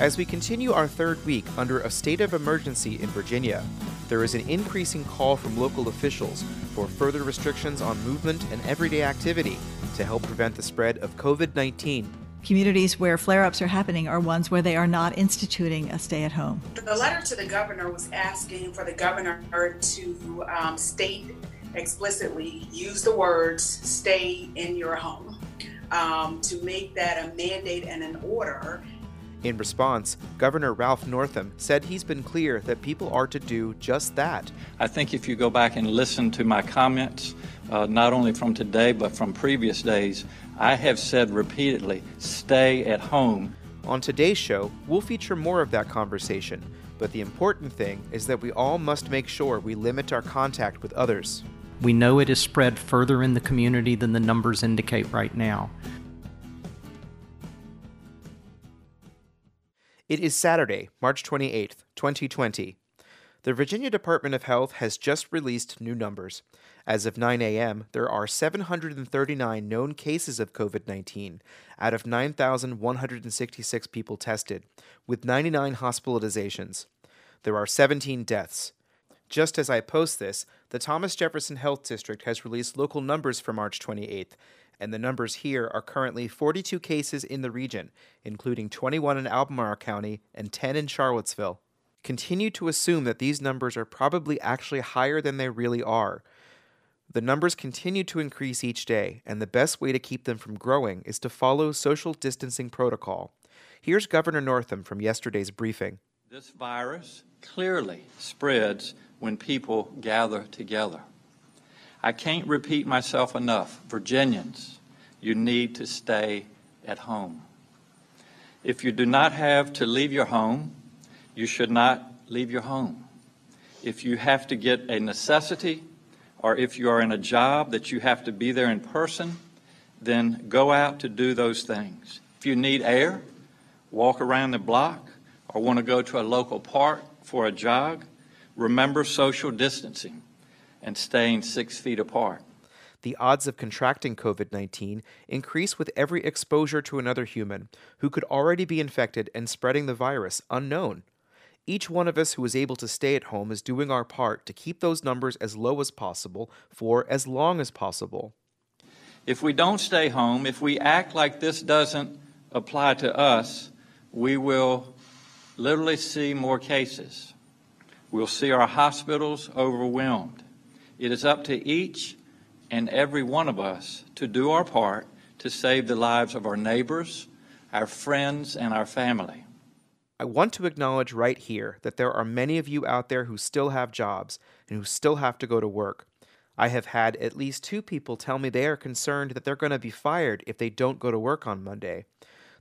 As we continue our third week under a state of emergency in Virginia, there is an increasing call from local officials for further restrictions on movement and everyday activity to help prevent the spread of COVID 19. Communities where flare ups are happening are ones where they are not instituting a stay at home. The letter to the governor was asking for the governor to um, state explicitly, use the words stay in your home, um, to make that a mandate and an order in response, Governor Ralph Northam said he's been clear that people are to do just that. I think if you go back and listen to my comments, uh, not only from today but from previous days, I have said repeatedly stay at home. On today's show, we'll feature more of that conversation, but the important thing is that we all must make sure we limit our contact with others. We know it is spread further in the community than the numbers indicate right now. It is Saturday, March 28th, 2020. The Virginia Department of Health has just released new numbers. As of 9 a.m., there are 739 known cases of COVID 19 out of 9,166 people tested, with 99 hospitalizations. There are 17 deaths. Just as I post this, the Thomas Jefferson Health District has released local numbers for March 28th, and the numbers here are currently 42 cases in the region, including 21 in Albemarle County and 10 in Charlottesville. Continue to assume that these numbers are probably actually higher than they really are. The numbers continue to increase each day, and the best way to keep them from growing is to follow social distancing protocol. Here's Governor Northam from yesterday's briefing. This virus clearly spreads when people gather together. I can't repeat myself enough. Virginians, you need to stay at home. If you do not have to leave your home, you should not leave your home. If you have to get a necessity, or if you are in a job that you have to be there in person, then go out to do those things. If you need air, walk around the block, or want to go to a local park for a jog, remember social distancing and staying six feet apart. The odds of contracting COVID 19 increase with every exposure to another human who could already be infected and spreading the virus unknown. Each one of us who is able to stay at home is doing our part to keep those numbers as low as possible for as long as possible. If we don't stay home, if we act like this doesn't apply to us, we will literally see more cases. We'll see our hospitals overwhelmed. It is up to each and every one of us to do our part to save the lives of our neighbors, our friends, and our family. I want to acknowledge right here that there are many of you out there who still have jobs and who still have to go to work. I have had at least two people tell me they are concerned that they're going to be fired if they don't go to work on Monday.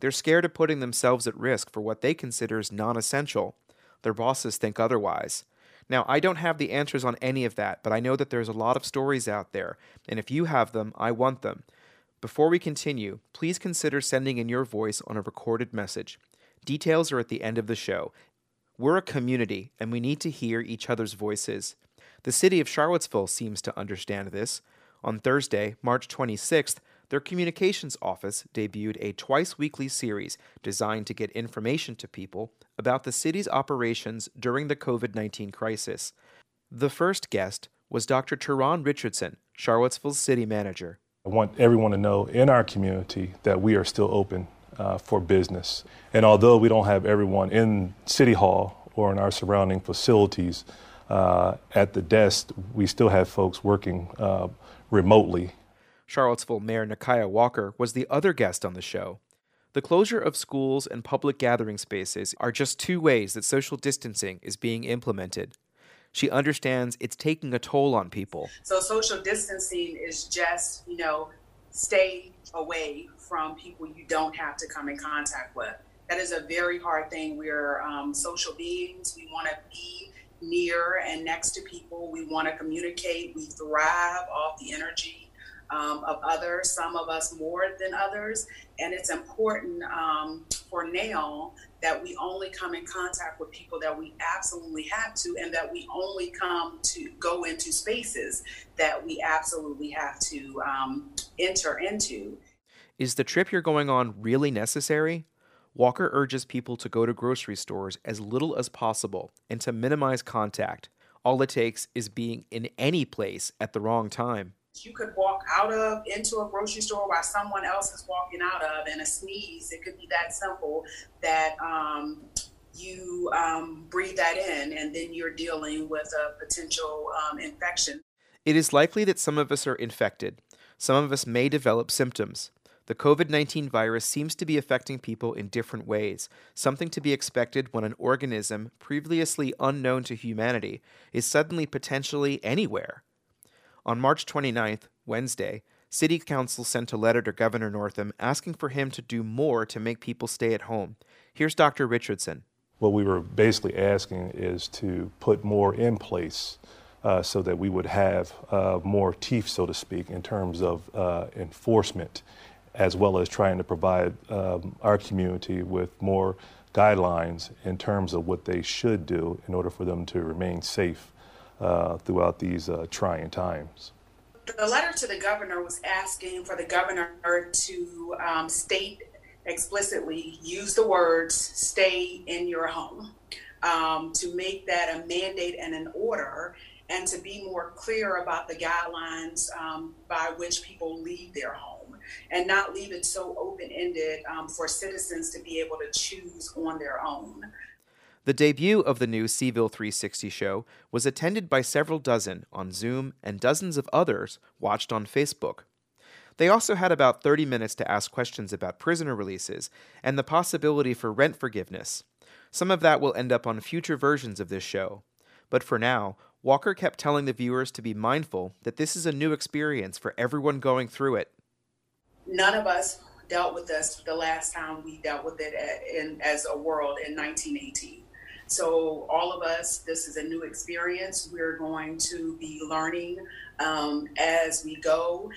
They're scared of putting themselves at risk for what they consider as non essential. Their bosses think otherwise. Now, I don't have the answers on any of that, but I know that there's a lot of stories out there, and if you have them, I want them. Before we continue, please consider sending in your voice on a recorded message. Details are at the end of the show. We're a community, and we need to hear each other's voices. The city of Charlottesville seems to understand this. On Thursday, March 26th, their communications office debuted a twice weekly series designed to get information to people about the city's operations during the COVID 19 crisis. The first guest was Dr. Tarron Richardson, Charlottesville's city manager. I want everyone to know in our community that we are still open uh, for business. And although we don't have everyone in City Hall or in our surrounding facilities uh, at the desk, we still have folks working uh, remotely Charlottesville Mayor Nikuyah Walker was the other guest on the show. The closure of schools and public gathering spaces are just two ways that social distancing is being implemented. She understands it's taking a toll on people. So, social distancing is just, you know, stay away from people you don't have to come in contact with. That is a very hard thing. We're um, social beings. We want to be near and next to people. We want to communicate. We thrive off the energy um, of others, some of us more than others. And it's important um, for now that we only come in contact with people that we absolutely have to, and that we only come to go into spaces that we absolutely have to um, enter into. Is the trip you're going on really necessary? Walker urges people to go to grocery stores as little as possible and to minimize contact. All it takes is being in any place at the wrong time. You could walk out of into a grocery store while someone else is walking out of, and a sneeze. It could be that simple that um, you um, breathe that in, and then you're dealing with a potential um, infection. It is likely that some of us are infected. Some of us may develop symptoms. The COVID 19 virus seems to be affecting people in different ways, something to be expected when an organism previously unknown to humanity is suddenly potentially anywhere. On March 29th, Wednesday, City Council sent a letter to Governor Northam asking for him to do more to make people stay at home. Here's Dr. Richardson. What we were basically asking is to put more in place uh, so that we would have uh, more teeth, so to speak, in terms of uh, enforcement, as well as trying to provide um, our community with more guidelines in terms of what they should do in order for them to remain safe uh, throughout these uh, trying times. The letter to the governor was asking for the governor to um, state explicitly, use the words stay in your home, um, to make that a mandate and an order, and to be more clear about the guidelines um, by which people leave their home and not leave it so open ended um, for citizens to be able to choose on their own. The debut of the new Cville 360 show was attended by several dozen on Zoom, and dozens of others watched on Facebook. They also had about 30 minutes to ask questions about prisoner releases and the possibility for rent forgiveness. Some of that will end up on future versions of this show. But for now, Walker kept telling the viewers to be mindful that this is a new experience for everyone going through it. None of us dealt with this the last time we dealt with it in, as a world in 1918. So, all of us, this is a new experience. We're going to be learning um, as we go.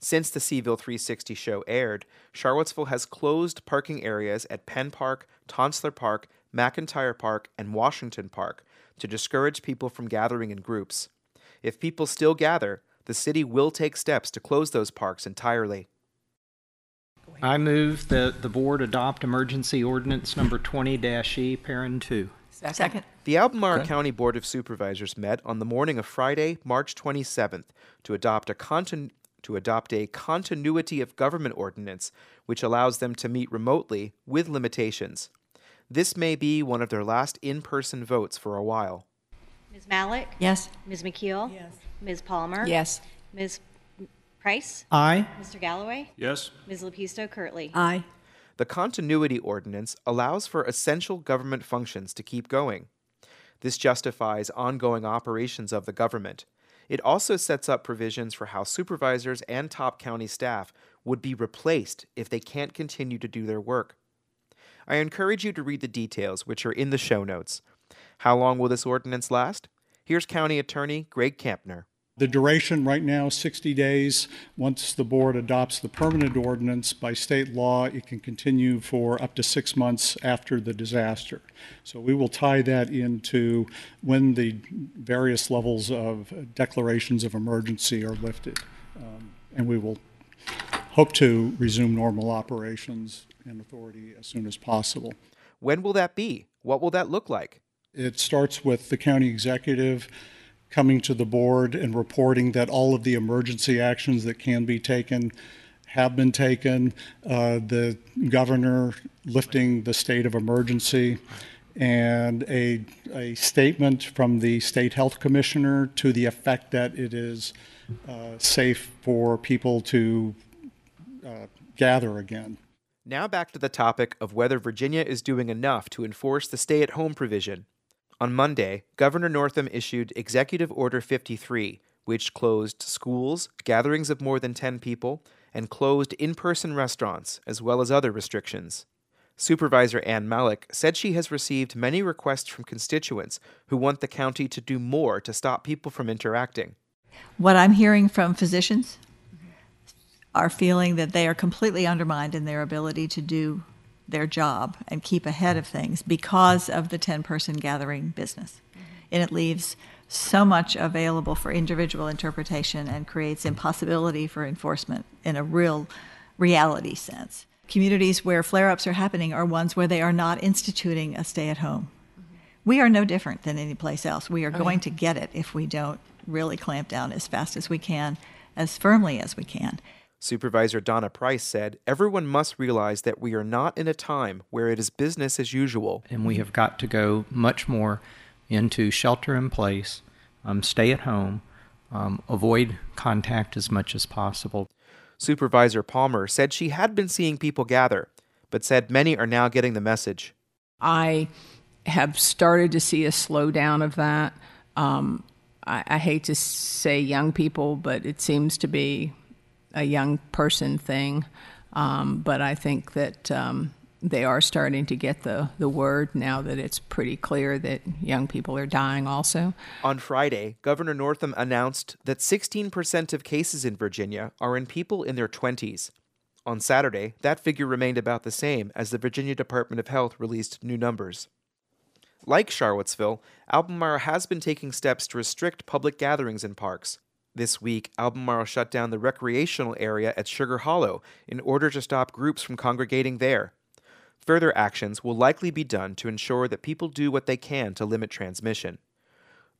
Since the Cville 360 show aired, Charlottesville has closed parking areas at Penn Park, Tonsler Park, McIntire Park, and Washington Park to discourage people from gathering in groups. If people still gather, the city will take steps to close those parks entirely. I move that the board adopt emergency ordinance number 20-E, parent 2. Second. The Albemarle County Board of Supervisors met on the morning of Friday, March 27th, to adopt a continu- to adopt a continuity of government ordinance which allows them to meet remotely with limitations. This may be one of their last in-person votes for a while. Ms. Mallek? Yes. Ms. McKeel? Yes. Ms. Palmer? Yes. Ms. Price? Aye. Mr. Gallaway? Yes. Ms. LaPisto Kirtley? Aye. The continuity ordinance allows for essential government functions to keep going. This justifies ongoing operations of the government. It also sets up provisions for how supervisors and top county staff would be replaced if they can't continue to do their work. I encourage you to read the details, which are in the show notes. How long will this ordinance last? Here's County Attorney Greg Kamptner. The duration right now, 60 days. Once the board adopts the permanent ordinance by state law, it can continue for up to six months after the disaster. So we will tie that into when the various levels of declarations of emergency are lifted. Um, and we will hope to resume normal operations and authority as soon as possible. When will that be? What will that look like? It starts with the county executive coming to the board and reporting that all of the emergency actions that can be taken have been taken, uh, the governor lifting the state of emergency, and a, a statement from the state health commissioner to the effect that it is uh, safe for people to uh, gather again. Now back to the topic of whether Virginia is doing enough to enforce the stay at home provision. On Monday, Governor Northam issued Executive Order 53, which closed schools, gatherings of more than 10 people, and closed in person restaurants, as well as other restrictions. Supervisor Ann Mallek said she has received many requests from constituents who want the county to do more to stop people from interacting. What I'm hearing from physicians are feeling that they are completely undermined in their ability to do their job and keep ahead of things because of the 10 person gathering business. Mm-hmm. And it leaves so much available for individual interpretation and creates impossibility for enforcement in a real reality sense. communities where flare ups are happening are ones where they are not instituting a stay at home. Mm-hmm. We are no different than any place else. We are oh, going to get it if we don't really clamp down as fast as we can, as firmly as we can. Supervisor Donna Price said, Everyone must realize that we are not in a time where it is business as usual. And we have got to go much more into shelter in place, um, stay at home, um, avoid contact as much as possible. Supervisor Palmer said she had been seeing people gather, but said many are now getting the message. I have started to see a slowdown of that. Um, I, I hate to say young people, but it seems to be a young person thing. Um, but I think that um, they are starting to get the, the word now that it's pretty clear that young people are dying also. On Friday, Governor Northam announced that 16% of cases in Virginia are in people in their 20s. On Saturday, that figure remained about the same as the Virginia Department of Health released new numbers. Like Charlottesville, Albemarle has been taking steps to restrict public gatherings in parks. This week, Albemarle shut down the recreational area at Sugar Hollow in order to stop groups from congregating there. Further actions will likely be done to ensure that people do what they can to limit transmission.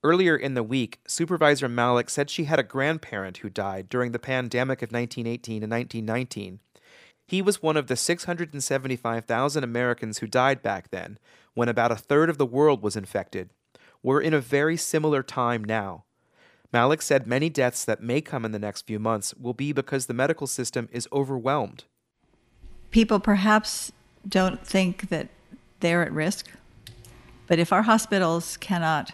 Earlier in the week, Supervisor Mallek said she had a grandparent who died during the pandemic of 1918 and 1919. He was one of the 675,000 Americans who died back then, when about a third of the world was infected. We're in a very similar time now. Mallek said many deaths that may come in the next few months will be because the medical system is overwhelmed. People perhaps don't think that they're at risk, but if our hospitals cannot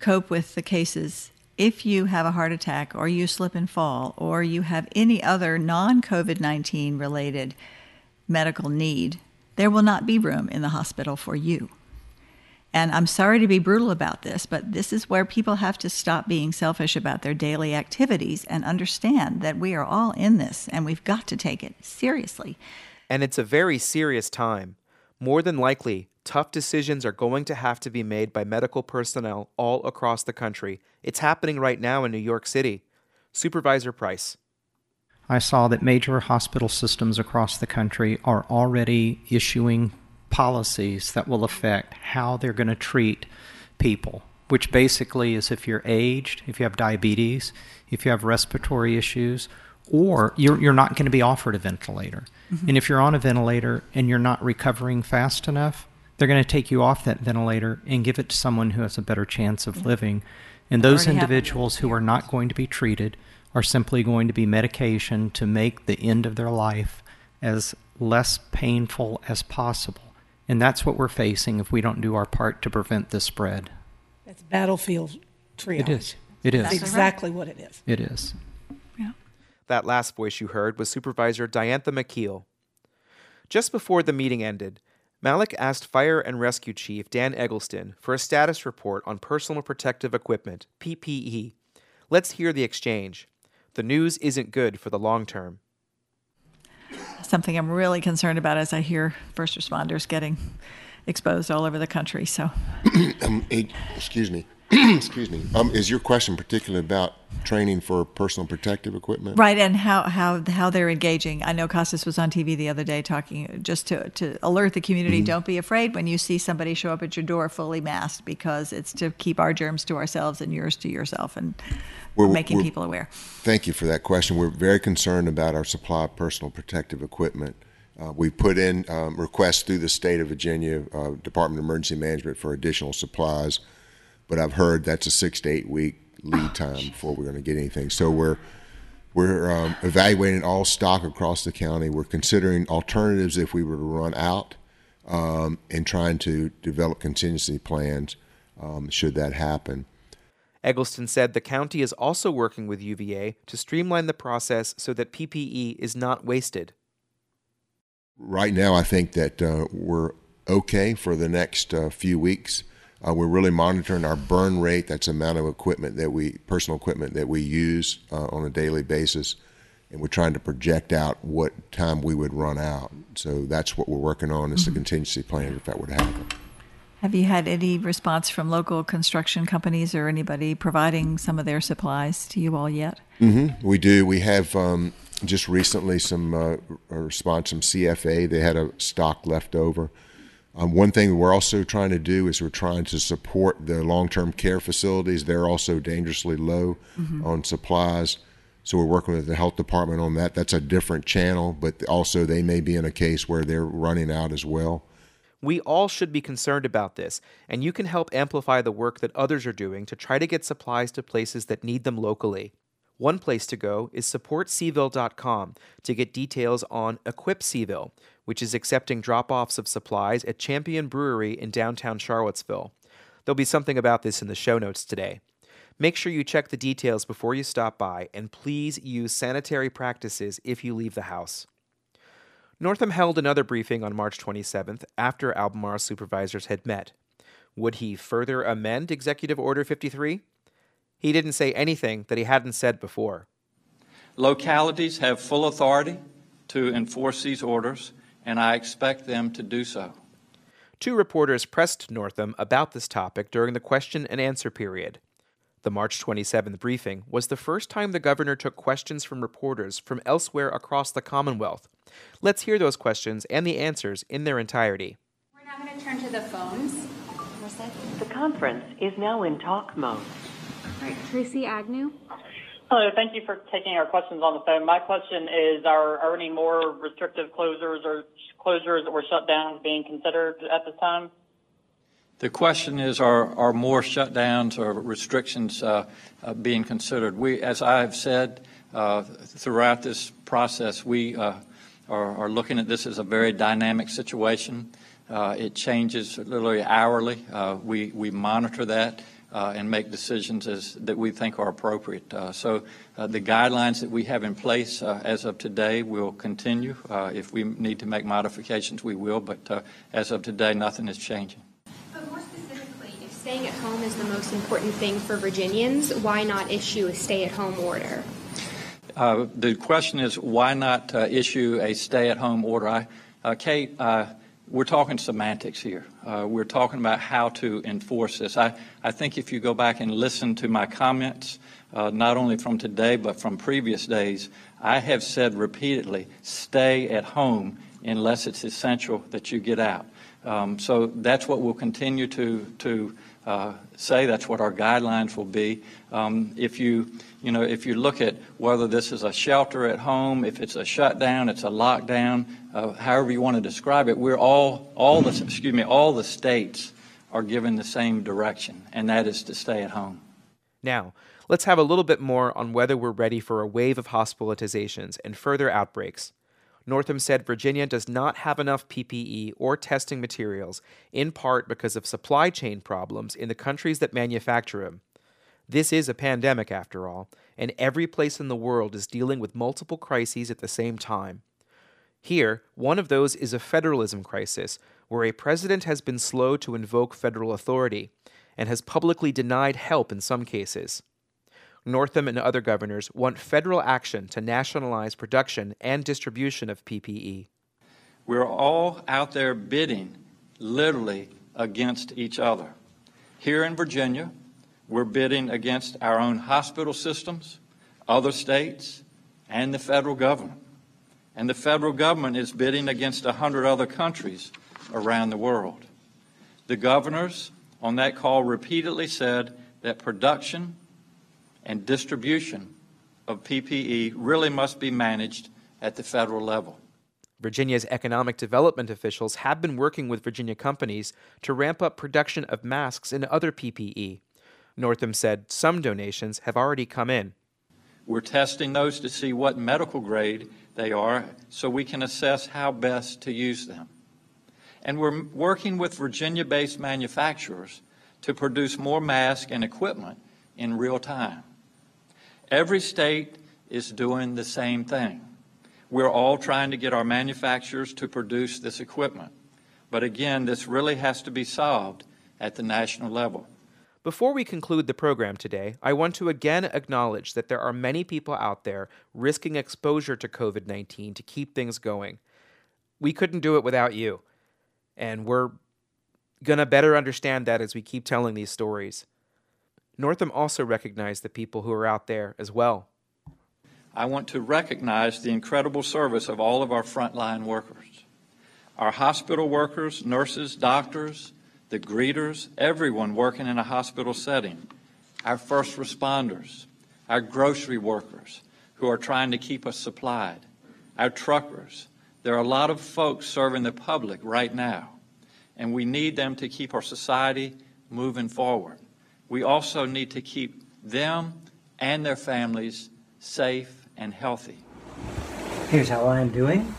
cope with the cases, if you have a heart attack or you slip and fall or you have any other non COVID 19 related medical need, there will not be room in the hospital for you. And I'm sorry to be brutal about this, but this is where people have to stop being selfish about their daily activities and understand that we are all in this and we've got to take it seriously. And it's a very serious time. More than likely, tough decisions are going to have to be made by medical personnel all across the country. It's happening right now in New York City. Supervisor Price. I saw that major hospital systems across the country are already issuing policies that will affect how they're going to treat people, which basically is if you're aged, if you have diabetes, if you have respiratory issues, or you're, you're not going to be offered a ventilator. Mm-hmm. And if you're on a ventilator and you're not recovering fast enough, they're going to take you off that ventilator and give it to someone who has a better chance of living. And those individuals who are not going to be treated are simply going to be medication to make the end of their life as less painful as possible. And that's what we're facing if we don't do our part to prevent this spread. That's battlefield triage. It is. It is. That's exactly what it is. It is. Yeah. That last voice you heard was Supervisor Diantha McKeel. Just before the meeting ended, Mallek asked Fire and Rescue Chief Dan Eggleston for a status report on personal protective equipment, PPE. Let's hear the exchange. The news isn't good for the long term something I'm really concerned about as I hear first responders getting exposed all over the country. So, um, excuse me. excuse me. Um, is your question particularly about training for personal protective equipment? Right, and how how how they're engaging. I know Costas was on TV the other day talking just to to alert the community. Mm-hmm. Don't be afraid when you see somebody show up at your door fully masked because it's to keep our germs to ourselves and yours to yourself and we're, making we're, people aware. Thank you for that question. We're very concerned about our supply of personal protective equipment. Uh, we put in um, requests through the state of Virginia uh, Department of Emergency Management for additional supplies but I've heard that's a six to eight week lead time before we're going to get anything. So we're we're um, evaluating all stock across the county. We're considering alternatives if we were to run out, um, and trying to develop contingency plans um, should that happen. Eggleston said the county is also working with UVA to streamline the process so that PPE is not wasted. Right now, I think that uh, we're okay for the next uh, few weeks. Uh, we're really monitoring our burn rate. That's the amount of equipment that we, personal equipment that we use uh, on a daily basis. And we're trying to project out what time we would run out. So that's what we're working on is mm-hmm. the contingency plan if that were to happen. Have you had any response from local construction companies or anybody providing some of their supplies to you all yet? Mm-hmm. We do. We have um, just recently some uh, a response from CFA. They had a stock left over. Um, one thing we're also trying to do is we're trying to support the long-term care facilities. They're also dangerously low Mm-hmm. on supplies. So we're working with the health department on that. That's a different channel, but also they may be in a case where they're running out as well. We all should be concerned about this, and you can help amplify the work that others are doing to try to get supplies to places that need them locally. One place to go is supportcville.com to get details on Equip Cville, which is accepting drop offs of supplies at Champion Brewery in downtown Charlottesville. There'll be something about this in the show notes today. Make sure you check the details before you stop by, and please use sanitary practices if you leave the house. Northam held another briefing on March 27th after Albemarle supervisors had met. Would he further amend Executive Order 53? He didn't say anything that he hadn't said before. Localities have full authority to enforce these orders, and I expect them to do so. Two reporters pressed Northam about this topic during the question and answer period. The March 27th briefing was the first time the governor took questions from reporters from elsewhere across the Commonwealth. Let's hear those questions and the answers in their entirety. We're now going to turn to the phones. The conference is now in talk mode. All right, Tracy Agnew. Hello, thank you for taking our questions on the phone. My question is, are, are any more restrictive closures or closures or shutdowns being considered at this time? The question is, are, are more shutdowns or restrictions uh, uh, being considered? We, as I have said uh, throughout this process, we uh, are, are looking at this as a very dynamic situation. Uh, it changes literally hourly. Uh, we, we monitor that. Uh, and make decisions as, that we think are appropriate. Uh, so uh, the guidelines that we have in place as of today will continue. if we need to make modifications, we will. But as of today, nothing is changing. But more specifically, if staying at home is the most important thing for Virginians, why not issue a stay-at-home order? Uh, the question is why not uh, issue a stay-at-home order? I, uh, Kate, we're talking semantics here. we're talking about how to enforce this. I, I think if you go back and listen to my comments, not only from today but from previous days, I have said repeatedly, stay at home unless it's essential that you get out. Um, so that's what we'll continue to to uh, say. That's what our guidelines will be. Um, if you you know if you look at whether this is a shelter at home, if it's a shutdown, it's a lockdown, uh, however you want to describe it, we're all all the excuse me all the states are given the same direction, and that is to stay at home. Now. Let's have a little bit more on whether we're ready for a wave of hospitalizations and further outbreaks. Northam said Virginia does not have enough PPE or testing materials, in part because of supply chain problems in the countries that manufacture them. This is a pandemic, after all, and every place in the world is dealing with multiple crises at the same time. Here, one of those is a federalism crisis, where a president has been slow to invoke federal authority and has publicly denied help in some cases. Northam and other governors want federal action to nationalize production and distribution of PPE. We're all out there bidding literally against each other. Here in Virginia, we're bidding against our own hospital systems, other states, and the federal government. And the federal government is bidding against 100 other countries around the world. The governors on that call repeatedly said that production and distribution of PPE really must be managed at the federal level. Virginia's economic development officials have been working with Virginia companies to ramp up production of masks and other PPE. Northam said some donations have already come in. We're testing those to see what medical grade they are so we can assess how best to use them. And we're working with Virginia based manufacturers to produce more masks and equipment in real time. Every state is doing the same thing. We're all trying to get our manufacturers to produce this equipment. But again, this really has to be solved at the national level. Before we conclude the program today, I want to again acknowledge that there are many people out there risking exposure to COVID 19 to keep things going. We couldn't do it without you. And we're going to better understand that as we keep telling these stories. Northam also recognized the people who are out there as well. I want to recognize the incredible service of all of our frontline workers. Our hospital workers, nurses, doctors, the greeters, everyone working in a hospital setting, our first responders, our grocery workers who are trying to keep us supplied, our truckers. There are a lot of folks serving the public right now, and we need them to keep our society moving forward. We also need to keep them and their families safe and healthy. Here's how I'm doing.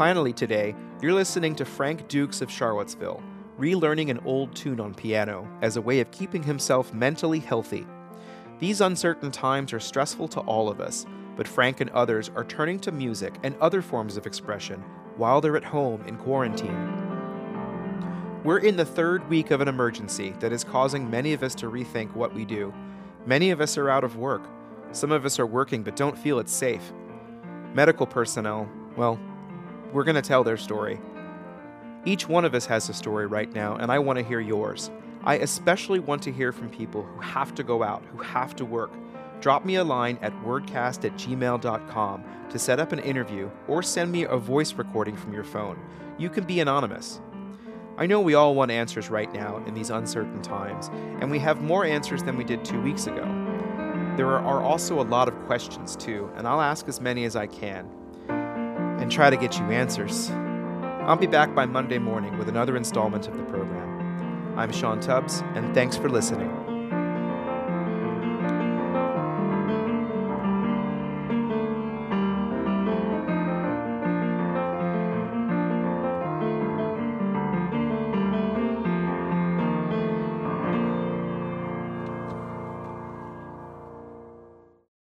Finally, today, you're listening to Frank Dukes of Charlottesville, relearning an old tune on piano as a way of keeping himself mentally healthy. These uncertain times are stressful to all of us, but Frank and others are turning to music and other forms of expression while they're at home in quarantine. We're in the third week of an emergency that is causing many of us to rethink what we do. Many of us are out of work. Some of us are working but don't feel it's safe. Medical personnel, well, we're going to tell their story. Each one of us has a story right now, and I want to hear yours. I especially want to hear from people who have to go out, who have to work. Drop me a line at wordcast at gmail.com to set up an interview or send me a voice recording from your phone. You can be anonymous. I know we all want answers right now in these uncertain times, and we have more answers than we did two weeks ago. There are also a lot of questions, too, and I'll ask as many as I can and try to get you answers. I'll be back by Monday morning with another installment of the program. I'm Sean Tubbs, and thanks for listening.